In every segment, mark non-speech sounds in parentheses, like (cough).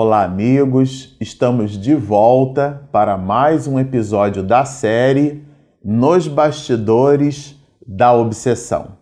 Olá, amigos! Estamos de volta para mais um episódio da série Nos Bastidores da Obsessão.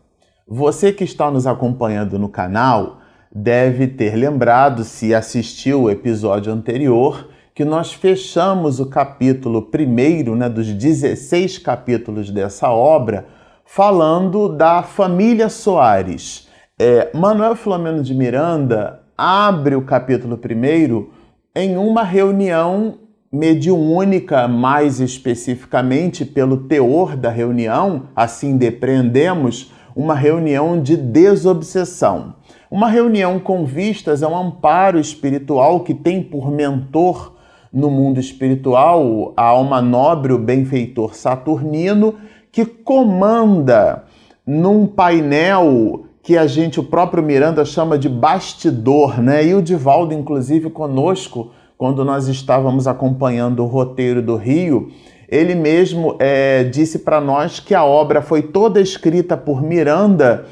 Você que está nos acompanhando no canal deve ter lembrado, se assistiu o episódio anterior, que nós fechamos o capítulo primeiro né, dos 16 capítulos dessa obra falando da família Soares. É, Manuel Filomeno de Miranda abre o capítulo primeiro em uma reunião mediúnica, mais especificamente pelo teor da reunião, assim depreendemos, uma reunião de desobsessão. Uma reunião com vistas a um amparo espiritual que tem por mentor no mundo espiritual a alma nobre, o benfeitor Saturnino, que comanda num painel que a gente, o próprio Miranda, chama de bastidor, né? E o Divaldo, inclusive, conosco, quando nós estávamos acompanhando o roteiro do Rio, ele mesmo é, disse para nós que a obra foi toda escrita por Miranda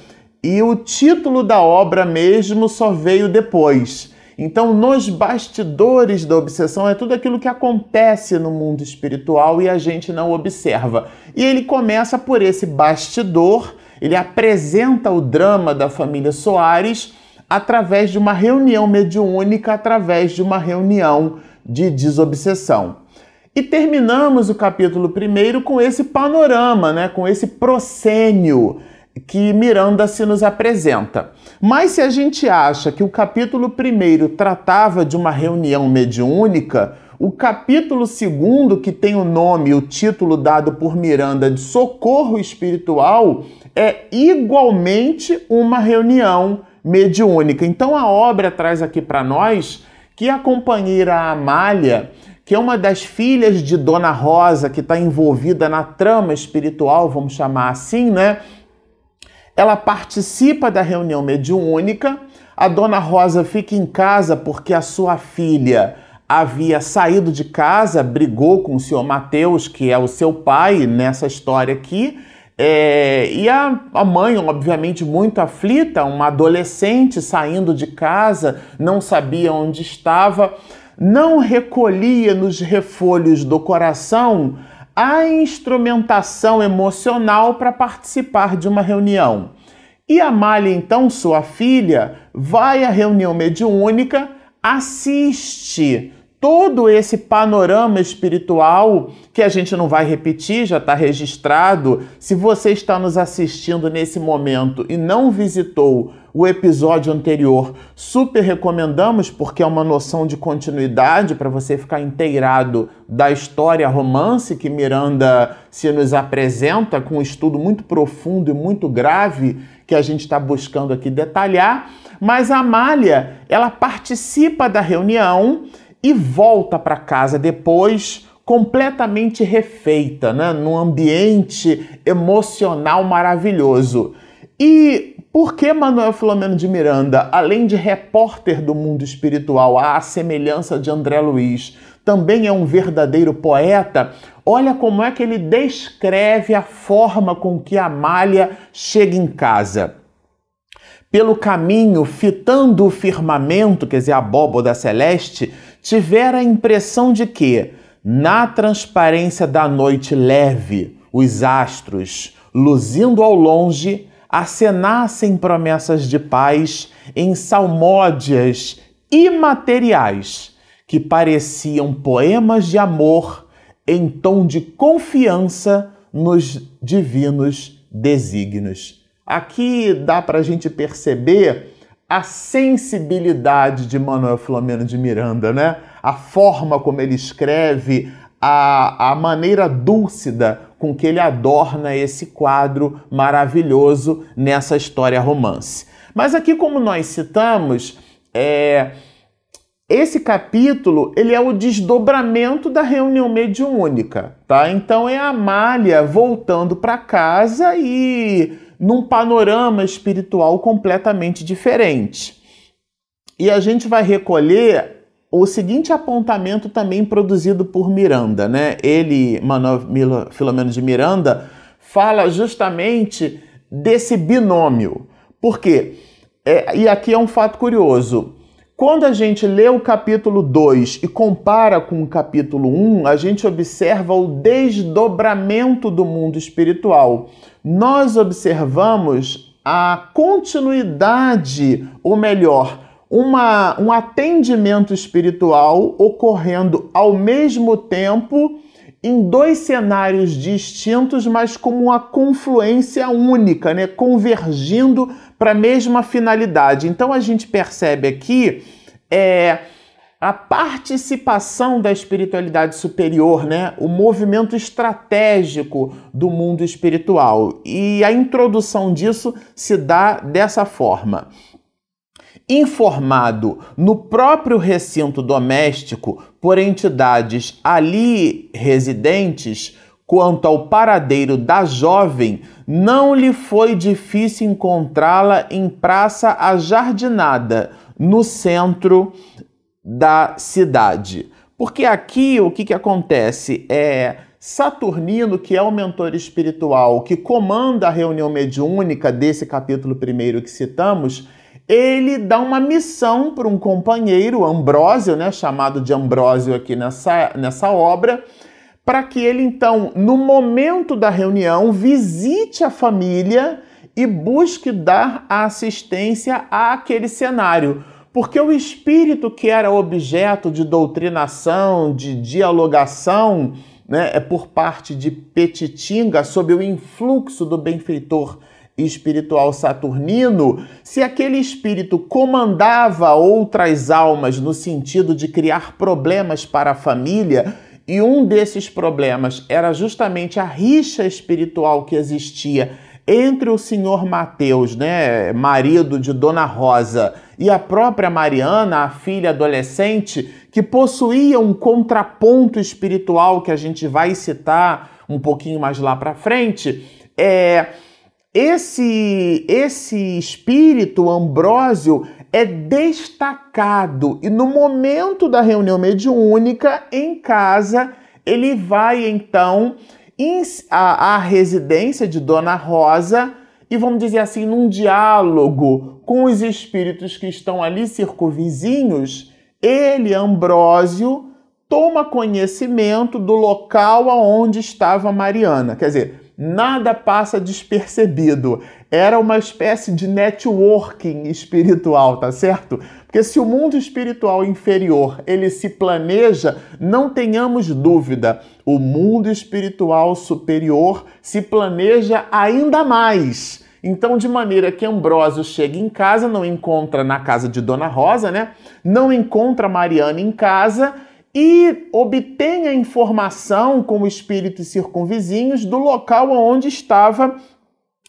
e o título da obra mesmo só veio depois. Então, nos bastidores da obsessão é tudo aquilo que acontece no mundo espiritual e a gente não observa. E ele começa por esse bastidor ele apresenta o drama da família Soares através de uma reunião mediúnica, através de uma reunião de desobsessão. E terminamos o capítulo primeiro com esse panorama, né, com esse proscênio que Miranda se nos apresenta. Mas se a gente acha que o capítulo primeiro tratava de uma reunião mediúnica, o capítulo segundo, que tem o nome, o título dado por Miranda de Socorro Espiritual, é igualmente uma reunião mediúnica. Então a obra traz aqui para nós que a companheira Amália, que é uma das filhas de Dona Rosa, que está envolvida na trama espiritual, vamos chamar assim, né? Ela participa da reunião mediúnica. A Dona Rosa fica em casa porque a sua filha havia saído de casa, brigou com o senhor Mateus, que é o seu pai nessa história aqui, é, e a, a mãe, obviamente, muito aflita, uma adolescente saindo de casa, não sabia onde estava, não recolhia nos refolhos do coração a instrumentação emocional para participar de uma reunião. E Amália, então, sua filha, vai à reunião mediúnica, assiste todo esse panorama espiritual que a gente não vai repetir, já está registrado. Se você está nos assistindo nesse momento e não visitou o episódio anterior, super recomendamos, porque é uma noção de continuidade para você ficar inteirado da história romance que Miranda se nos apresenta, com um estudo muito profundo e muito grave que a gente está buscando aqui detalhar. Mas a Amália, ela participa da reunião e volta para casa depois completamente refeita, né? num ambiente emocional maravilhoso. E por que Manuel Filomeno de Miranda, além de repórter do mundo espiritual, à semelhança de André Luiz, também é um verdadeiro poeta? Olha como é que ele descreve a forma com que Amália chega em casa pelo caminho, fitando o firmamento, quer dizer, a abóboda celeste, tivera a impressão de que, na transparência da noite leve, os astros, luzindo ao longe, acenassem promessas de paz em salmódias imateriais que pareciam poemas de amor em tom de confiança nos divinos desígnios. Aqui dá para a gente perceber a sensibilidade de Manuel Filomeno de Miranda, né? A forma como ele escreve, a, a maneira dúlcida com que ele adorna esse quadro maravilhoso nessa história romance. Mas aqui, como nós citamos, é, esse capítulo ele é o desdobramento da reunião mediúnica, tá? Então é a Amália voltando para casa e num panorama espiritual completamente diferente. E a gente vai recolher o seguinte apontamento também produzido por Miranda, né? Ele, Manuel Filomeno de Miranda, fala justamente desse binômio. Por quê? É, e aqui é um fato curioso. Quando a gente lê o capítulo 2 e compara com o capítulo 1, um, a gente observa o desdobramento do mundo espiritual. Nós observamos a continuidade, ou melhor, uma, um atendimento espiritual ocorrendo ao mesmo tempo em dois cenários distintos, mas com uma confluência única, né? convergindo para a mesma finalidade. Então a gente percebe aqui é, a participação da espiritualidade superior, né? o movimento estratégico do mundo espiritual. E a introdução disso se dá dessa forma informado no próprio recinto doméstico por entidades ali residentes quanto ao paradeiro da jovem, não lhe foi difícil encontrá-la em praça ajardinada, no centro da cidade. Porque aqui o que, que acontece é Saturnino, que é o mentor espiritual que comanda a reunião mediúnica desse capítulo primeiro que citamos, ele dá uma missão para um companheiro, Ambrósio, né, chamado de Ambrósio aqui nessa, nessa obra, para que ele então, no momento da reunião, visite a família e busque dar assistência àquele cenário. Porque o espírito que era objeto de doutrinação, de dialogação, né, é por parte de Petitinga, sob o influxo do benfeitor espiritual saturnino, se aquele espírito comandava outras almas no sentido de criar problemas para a família, e um desses problemas era justamente a rixa espiritual que existia entre o senhor Mateus, né, marido de Dona Rosa, e a própria Mariana, a filha adolescente, que possuía um contraponto espiritual que a gente vai citar um pouquinho mais lá para frente, é esse, esse espírito Ambrósio é destacado e no momento da reunião mediúnica em casa ele vai então à, residência de Dona Rosa e vamos dizer assim num diálogo com os espíritos que estão ali circunvizinhos ele Ambrósio toma conhecimento do local aonde estava Mariana. Quer dizer nada passa despercebido. Era uma espécie de networking espiritual, tá certo? Porque se o mundo espiritual inferior ele se planeja, não tenhamos dúvida, o mundo espiritual superior se planeja ainda mais. Então, de maneira que Ambrósio chega em casa, não encontra na casa de Dona Rosa, né? Não encontra Mariana em casa e obtenha informação com espíritos circunvizinhos do local onde estava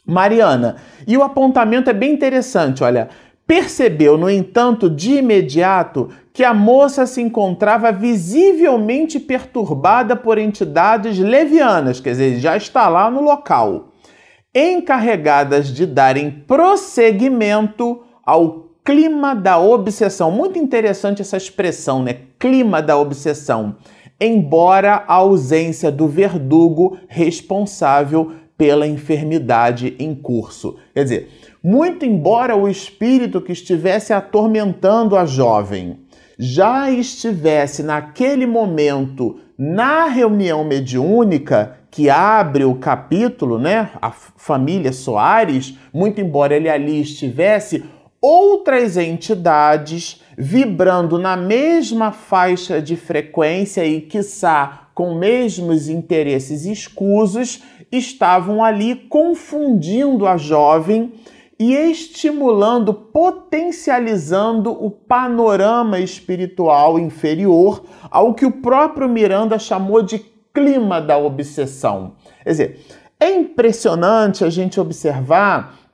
Mariana. E o apontamento é bem interessante, olha. Percebeu, no entanto, de imediato que a moça se encontrava visivelmente perturbada por entidades levianas, quer dizer, já está lá no local, encarregadas de darem prosseguimento ao clima da obsessão. Muito interessante essa expressão, né? Clima da obsessão. Embora a ausência do verdugo responsável pela enfermidade em curso. Quer dizer, muito embora o espírito que estivesse atormentando a jovem já estivesse naquele momento na reunião mediúnica que abre o capítulo, né? A família Soares, muito embora ele ali estivesse, outras entidades vibrando na mesma faixa de frequência e, quiçá, com mesmos interesses escusos, estavam ali confundindo a jovem e estimulando, potencializando o panorama espiritual inferior ao que o próprio Miranda chamou de clima da obsessão. Quer dizer, é impressionante a gente observar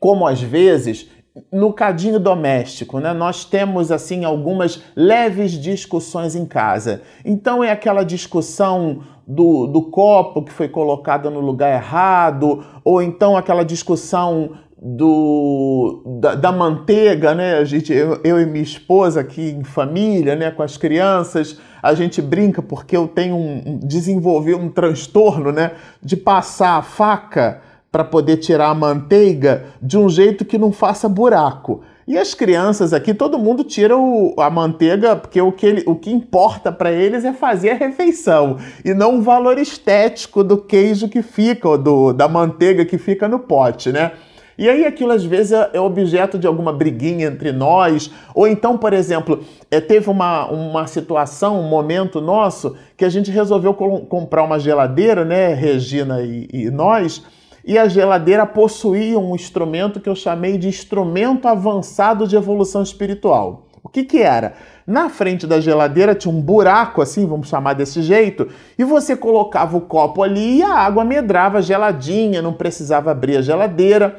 como às vezes no cadinho doméstico, né? Nós temos assim algumas leves discussões em casa. Então é aquela discussão do, do copo que foi colocado no lugar errado, ou então aquela discussão do da, da, manteiga, né? A gente, eu, eu, e minha esposa aqui em família, né, com as crianças, a gente brinca porque eu tenho um, desenvolvi um transtorno, né, de passar a faca para poder tirar a manteiga de um jeito que não faça buraco. E as crianças aqui, todo mundo tira o, a manteiga, porque o que, ele, o que importa para eles é fazer a refeição e não o valor estético do queijo que fica, ou do, da manteiga que fica no pote, né? E aí aquilo às vezes é, é objeto de alguma briguinha entre nós, ou então, por exemplo, é, teve uma, uma situação, um momento nosso, que a gente resolveu comprar uma geladeira, né, Regina e, e nós, e a geladeira possuía um instrumento que eu chamei de instrumento avançado de evolução espiritual. O que, que era? Na frente da geladeira tinha um buraco, assim, vamos chamar desse jeito, e você colocava o copo ali e a água medrava geladinha, não precisava abrir a geladeira.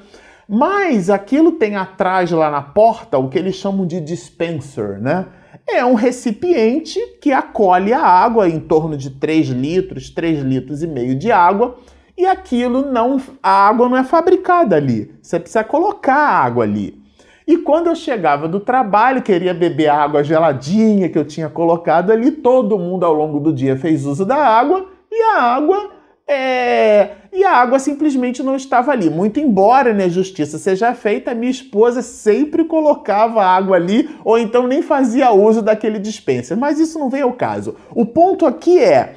Mas aquilo tem atrás lá na porta o que eles chamam de dispenser, né? É um recipiente que acolhe a água em torno de 3 litros, 3 litros e meio de água, e aquilo não, a água não é fabricada ali. Você precisa colocar a água ali. E quando eu chegava do trabalho, queria beber a água geladinha que eu tinha colocado ali, todo mundo ao longo do dia fez uso da água e a água é... e a água simplesmente não estava ali. Muito embora né, justiça seja feita, minha esposa sempre colocava água ali ou então nem fazia uso daquele dispenser. Mas isso não vem ao caso. O ponto aqui é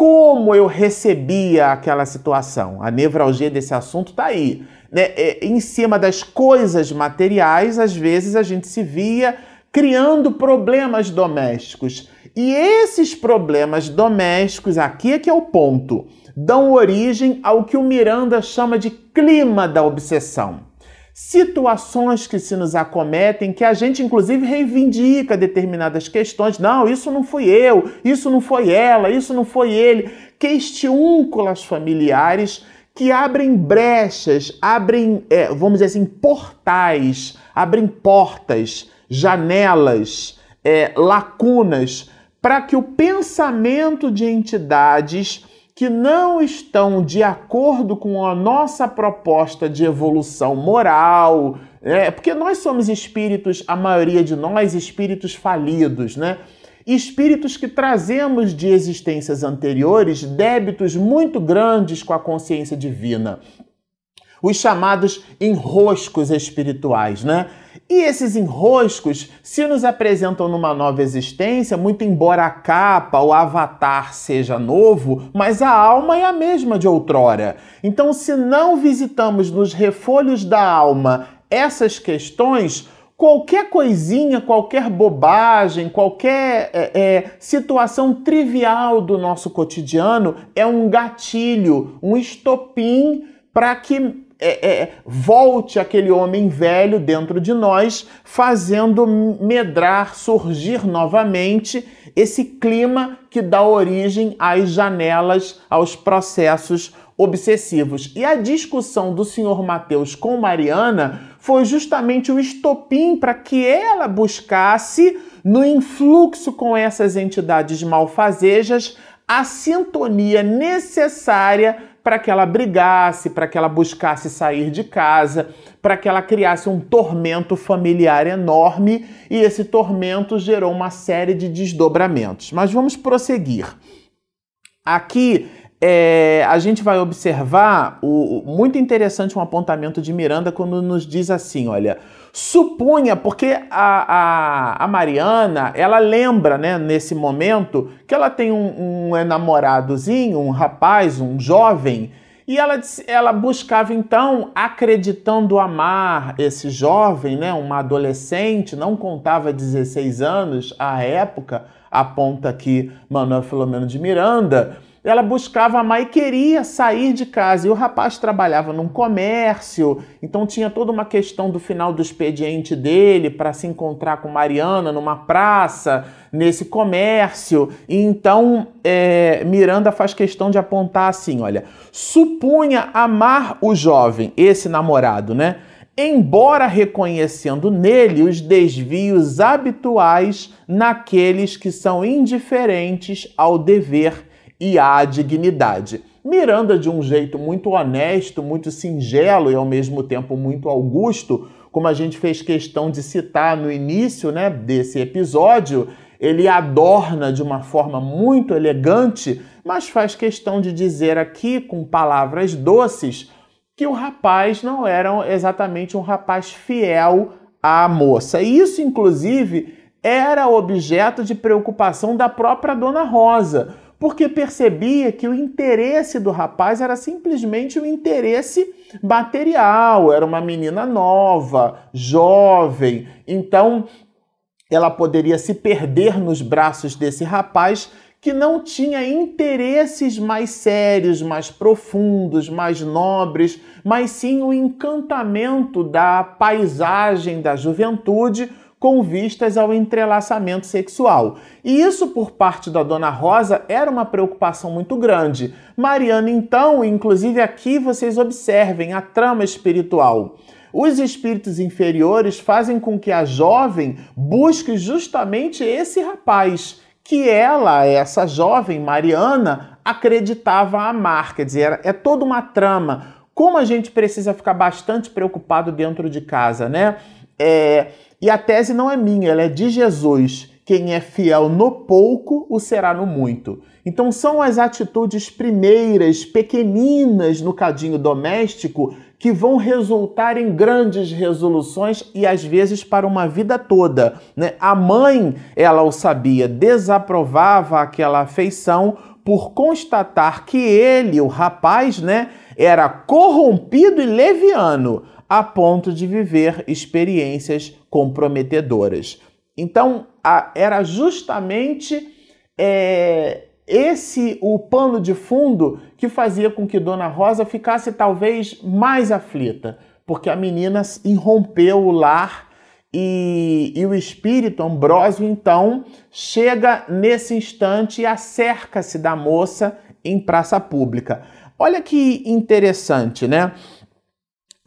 como eu recebia aquela situação. A nevralgia desse assunto está aí. Né? É, em cima das coisas materiais, às vezes a gente se via criando problemas domésticos. E esses problemas domésticos, aqui é que é o ponto, dão origem ao que o Miranda chama de clima da obsessão situações que se nos acometem que a gente inclusive reivindica determinadas questões. Não, isso não fui eu, isso não foi ela, isso não foi ele. Questiúnculas familiares que abrem brechas, abrem, é, vamos dizer assim, portais, abrem portas, janelas, é, lacunas, para que o pensamento de entidades que não estão de acordo com a nossa proposta de evolução moral, é, porque nós somos espíritos, a maioria de nós, espíritos falidos, né? Espíritos que trazemos de existências anteriores débitos muito grandes com a consciência divina. Os chamados enroscos espirituais, né? E esses enroscos se nos apresentam numa nova existência, muito embora a capa, o avatar seja novo, mas a alma é a mesma de outrora. Então, se não visitamos nos refolhos da alma essas questões, qualquer coisinha, qualquer bobagem, qualquer é, é, situação trivial do nosso cotidiano é um gatilho, um estopim para que é, é, volte aquele homem velho dentro de nós, fazendo medrar, surgir novamente esse clima que dá origem às janelas, aos processos obsessivos. E a discussão do senhor Mateus com Mariana foi justamente o estopim para que ela buscasse, no influxo com essas entidades malfazejas, a sintonia necessária para que ela brigasse, para que ela buscasse sair de casa, para que ela criasse um tormento familiar enorme e esse tormento gerou uma série de desdobramentos. Mas vamos prosseguir. Aqui é, a gente vai observar o, muito interessante um apontamento de Miranda quando nos diz assim: olha, supunha, porque a, a, a Mariana ela lembra né, nesse momento que ela tem um, um namoradozinho, um rapaz, um jovem. E ela, ela buscava então, acreditando amar esse jovem, né, uma adolescente, não contava 16 anos à época, aponta aqui Manuel Filomeno de Miranda, ela buscava amar e queria sair de casa. E o rapaz trabalhava num comércio, então tinha toda uma questão do final do expediente dele para se encontrar com Mariana numa praça, nesse comércio. E então é, Miranda faz questão de apontar assim: olha, supunha amar o jovem, esse namorado, né? Embora reconhecendo nele os desvios habituais naqueles que são indiferentes ao dever e à dignidade. Miranda, de um jeito muito honesto, muito singelo e ao mesmo tempo muito augusto, como a gente fez questão de citar no início né, desse episódio, ele adorna de uma forma muito elegante, mas faz questão de dizer aqui, com palavras doces, que o rapaz não era exatamente um rapaz fiel a moça. E isso, inclusive, era objeto de preocupação da própria Dona Rosa, porque percebia que o interesse do rapaz era simplesmente o interesse material, era uma menina nova, jovem, então ela poderia se perder nos braços desse rapaz que não tinha interesses mais sérios, mais profundos, mais nobres, mas sim o encantamento da paisagem da juventude com vistas ao entrelaçamento sexual. E isso, por parte da dona Rosa, era uma preocupação muito grande. Mariana, então, inclusive aqui vocês observem a trama espiritual. Os espíritos inferiores fazem com que a jovem busque justamente esse rapaz que ela, essa jovem Mariana, acreditava amar. Quer dizer, é toda uma trama. Como a gente precisa ficar bastante preocupado dentro de casa, né? É, e a tese não é minha, ela é de Jesus. Quem é fiel no pouco, o será no muito. Então são as atitudes primeiras, pequeninas no cadinho doméstico que vão resultar em grandes resoluções e às vezes para uma vida toda. Né? A mãe, ela o sabia, desaprovava aquela afeição por constatar que ele, o rapaz, né, era corrompido e leviano a ponto de viver experiências comprometedoras. Então, a, era justamente é, esse o pano de fundo que fazia com que Dona Rosa ficasse talvez mais aflita, porque a menina irrompeu o lar e, e o espírito Ambrósio então chega nesse instante e acerca-se da moça em praça pública. Olha que interessante, né?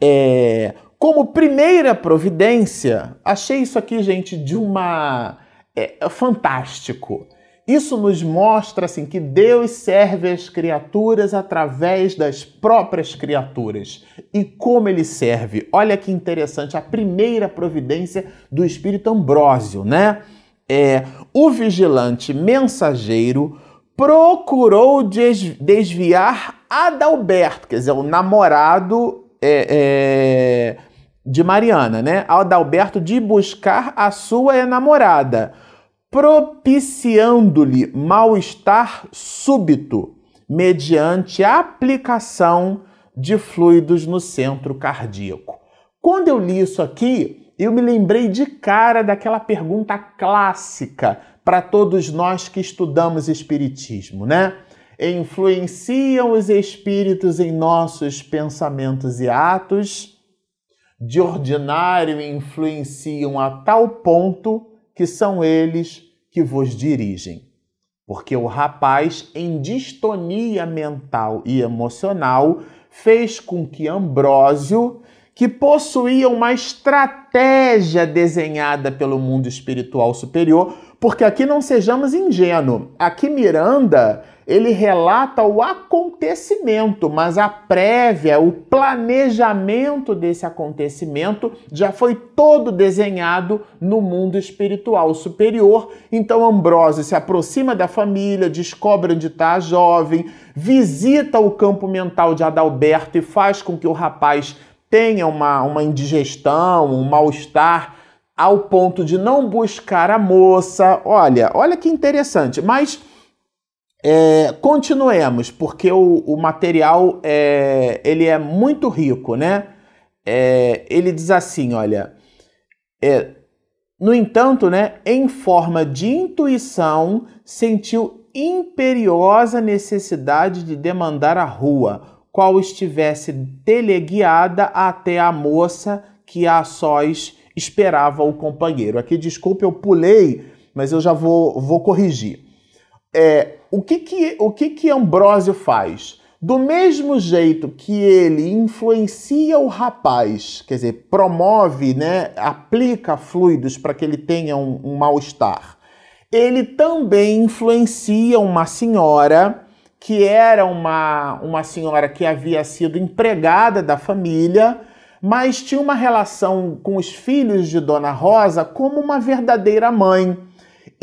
É, como primeira providência, achei isso aqui, gente, de uma. É, fantástico. Isso nos mostra assim que Deus serve as criaturas através das próprias criaturas. E como ele serve? Olha que interessante, a primeira providência do Espírito Ambrósio, né? É, o vigilante mensageiro procurou desviar Adalberto, quer dizer, o namorado é, é, de Mariana, né? Adalberto de buscar a sua namorada, propiciando-lhe mal-estar súbito, mediante a aplicação de fluidos no centro cardíaco. Quando eu li isso aqui, eu me lembrei de cara daquela pergunta clássica para todos nós que estudamos Espiritismo, né? Influenciam os espíritos em nossos pensamentos e atos, de ordinário influenciam a tal ponto que são eles que vos dirigem. Porque o rapaz, em distonia mental e emocional, fez com que Ambrósio, que possuía uma estratégia desenhada pelo mundo espiritual superior, porque aqui não sejamos ingênuos, aqui Miranda ele relata o acontecimento, mas a prévia, o planejamento desse acontecimento já foi todo desenhado no mundo espiritual superior. Então Ambrósio se aproxima da família, descobre onde está a jovem, visita o campo mental de Adalberto e faz com que o rapaz tenha uma, uma indigestão, um mal-estar ao ponto de não buscar a moça. Olha, olha que interessante, mas é, continuemos, porque o, o material é, ele é muito rico, né? É, ele diz assim, olha, é, no entanto, né, em forma de intuição, sentiu imperiosa necessidade de demandar a rua, qual estivesse teleguiada até a moça que a sós esperava o companheiro. Aqui, desculpe, eu pulei, mas eu já vou, vou corrigir. É, o que que, o que que Ambrósio faz? Do mesmo jeito que ele influencia o rapaz, quer dizer, promove, né, aplica fluidos para que ele tenha um, um mal-estar, ele também influencia uma senhora que era uma, uma senhora que havia sido empregada da família, mas tinha uma relação com os filhos de Dona Rosa como uma verdadeira mãe.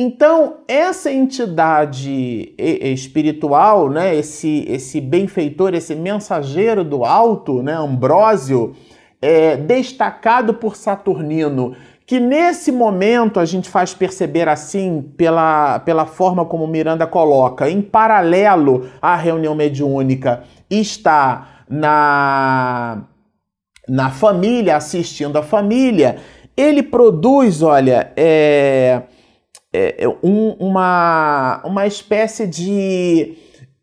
Então, essa entidade espiritual, né, esse, esse benfeitor, esse mensageiro do alto, né, Ambrósio, é, destacado por Saturnino, que nesse momento a gente faz perceber assim, pela, pela forma como Miranda coloca, em paralelo à reunião mediúnica, está na, na família, assistindo a família, ele produz, olha, é, é, um, uma, uma espécie de,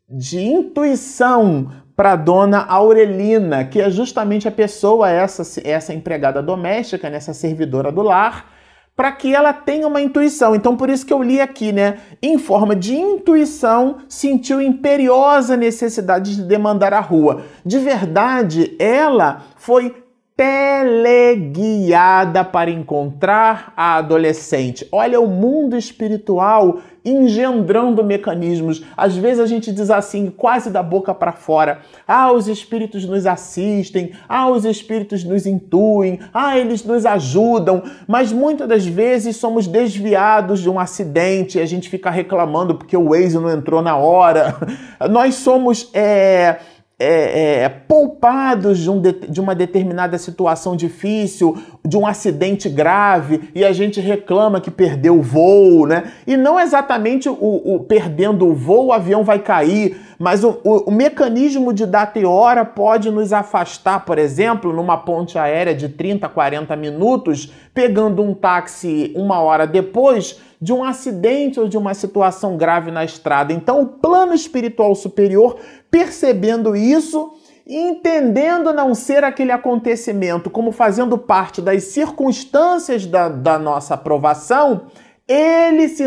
de intuição para dona Aurelina, que é justamente a pessoa, essa, essa empregada doméstica, nessa servidora do lar, para que ela tenha uma intuição. Então, por isso que eu li aqui, né? Em forma de intuição, sentiu imperiosa necessidade de demandar a rua. De verdade, ela foi teleguiada para encontrar a adolescente. Olha o mundo espiritual engendrando mecanismos. Às vezes a gente diz assim, quase da boca para fora: "Ah, os espíritos nos assistem, ah, os espíritos nos intuem, ah, eles nos ajudam", mas muitas das vezes somos desviados de um acidente, e a gente fica reclamando porque o Waze não entrou na hora. (laughs) Nós somos é, é, é, poupados de, um de, de, uma determinada situação difícil, de um acidente grave, e a gente reclama que perdeu o voo, né? E não exatamente o, o perdendo o voo, o avião vai cair, mas o, o, o, mecanismo de data e hora pode nos afastar, por exemplo, numa ponte aérea de 30, 40 minutos, pegando um táxi uma hora depois de um acidente ou de uma situação grave na estrada. Então, o plano espiritual superior, percebendo isso, entendendo não ser aquele acontecimento como fazendo parte das circunstâncias da, da nossa aprovação, eles, se,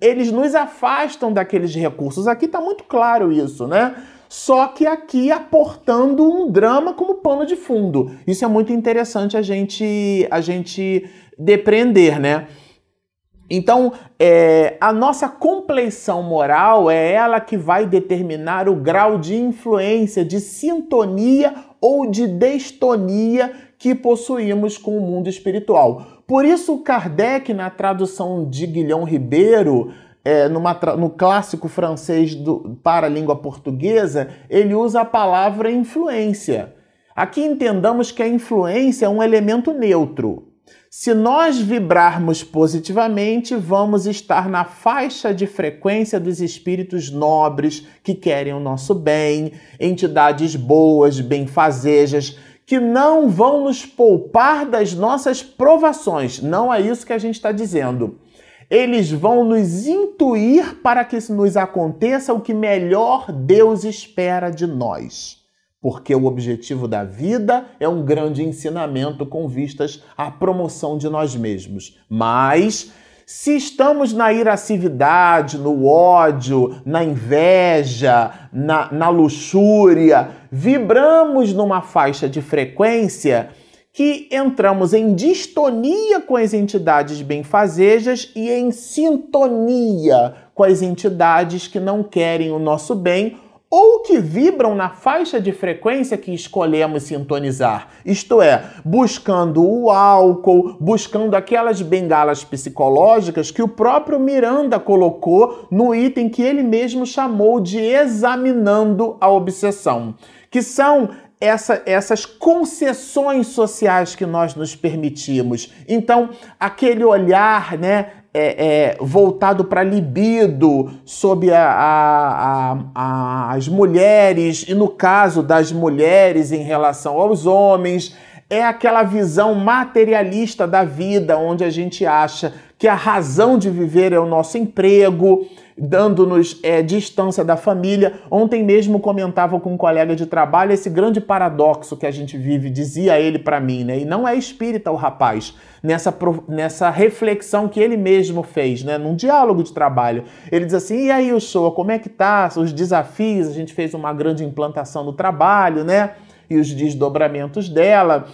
eles nos afastam daqueles recursos. Aqui está muito claro isso, né? Só que aqui aportando um drama como pano de fundo. Isso é muito interessante a gente, a gente depreender, né? Então, é, a nossa compleição moral é ela que vai determinar o grau de influência, de sintonia ou de destonia que possuímos com o mundo espiritual. Por isso, Kardec, na tradução de Guilhom Ribeiro, é, numa, no clássico francês do, para a língua portuguesa, ele usa a palavra influência. Aqui entendamos que a influência é um elemento neutro. Se nós vibrarmos positivamente, vamos estar na faixa de frequência dos espíritos nobres que querem o nosso bem, entidades boas, benfazejas, que não vão nos poupar das nossas provações. Não é isso que a gente está dizendo. Eles vão nos intuir para que nos aconteça o que melhor Deus espera de nós. Porque o objetivo da vida é um grande ensinamento com vistas à promoção de nós mesmos. Mas se estamos na irascividade, no ódio, na inveja, na, na luxúria, vibramos numa faixa de frequência que entramos em distonia com as entidades benfazejas e em sintonia com as entidades que não querem o nosso bem ou que vibram na faixa de frequência que escolhemos sintonizar, isto é, buscando o álcool, buscando aquelas bengalas psicológicas que o próprio Miranda colocou no item que ele mesmo chamou de examinando a obsessão, que são essa, essas concessões sociais que nós nos permitimos. Então, aquele olhar, né, é, é, voltado para libido, sobre a, a, a, as mulheres, e no caso das mulheres em relação aos homens, é aquela visão materialista da vida, onde a gente acha que a razão de viver é o nosso emprego, dando-nos é, distância da família. Ontem mesmo comentava com um colega de trabalho esse grande paradoxo que a gente vive, dizia ele para mim, né? E não é espírita o rapaz, nessa, nessa reflexão que ele mesmo fez, né? Num diálogo de trabalho. Ele diz assim: e aí, o show, como é que tá? Os desafios, a gente fez uma grande implantação no trabalho, né? E os desdobramentos dela.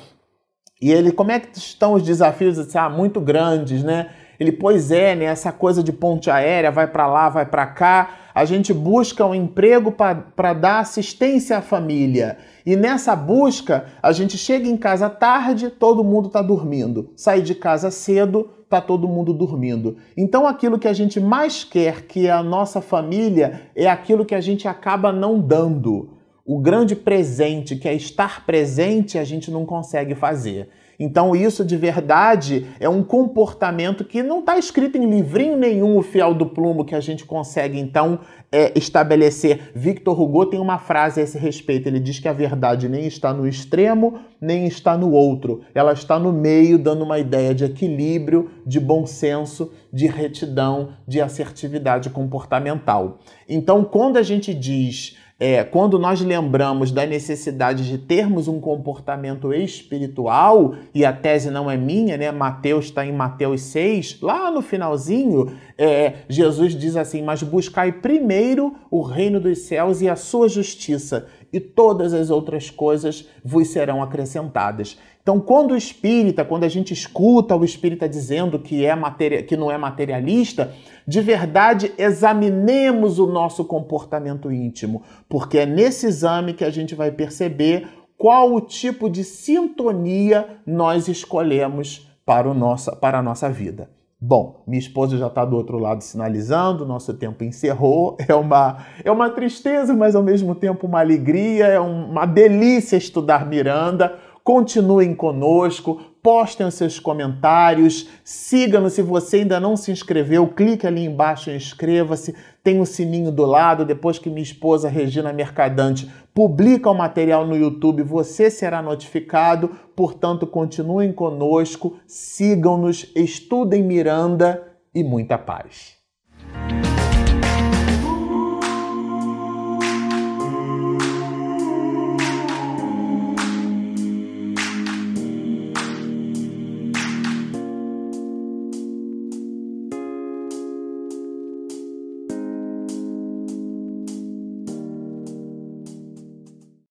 E ele, como é que estão os desafios? Disse, ah, muito grandes, né? Ele, pois é, né? Essa coisa de ponte aérea, vai para lá, vai para cá. A gente busca um emprego para dar assistência à família. E nessa busca, a gente chega em casa tarde, todo mundo está dormindo. Sai de casa cedo, está todo mundo dormindo. Então, aquilo que a gente mais quer, que é a nossa família, é aquilo que a gente acaba não dando. O grande presente, que é estar presente, a gente não consegue fazer. Então, isso de verdade é um comportamento que não está escrito em livrinho nenhum, o fiel do plumo, que a gente consegue então é, estabelecer. Victor Hugo tem uma frase a esse respeito: ele diz que a verdade nem está no extremo, nem está no outro. Ela está no meio, dando uma ideia de equilíbrio, de bom senso, de retidão, de assertividade comportamental. Então, quando a gente diz é, quando nós lembramos da necessidade de termos um comportamento espiritual, e a tese não é minha, né? Mateus está em Mateus 6, lá no finalzinho, é, Jesus diz assim: Mas buscai primeiro o reino dos céus e a sua justiça, e todas as outras coisas vos serão acrescentadas. Então, quando o espírita, quando a gente escuta o espírita dizendo que, é materia, que não é materialista, de verdade examinemos o nosso comportamento íntimo, porque é nesse exame que a gente vai perceber qual o tipo de sintonia nós escolhemos para, o nosso, para a nossa vida. Bom, minha esposa já está do outro lado sinalizando, nosso tempo encerrou. É uma, é uma tristeza, mas ao mesmo tempo uma alegria, é uma delícia estudar Miranda Continuem conosco, postem os seus comentários, sigam-nos se você ainda não se inscreveu, clique ali embaixo e inscreva-se. Tem o um sininho do lado, depois que minha esposa Regina Mercadante publica o material no YouTube, você será notificado. Portanto, continuem conosco, sigam-nos, estudem Miranda e muita paz.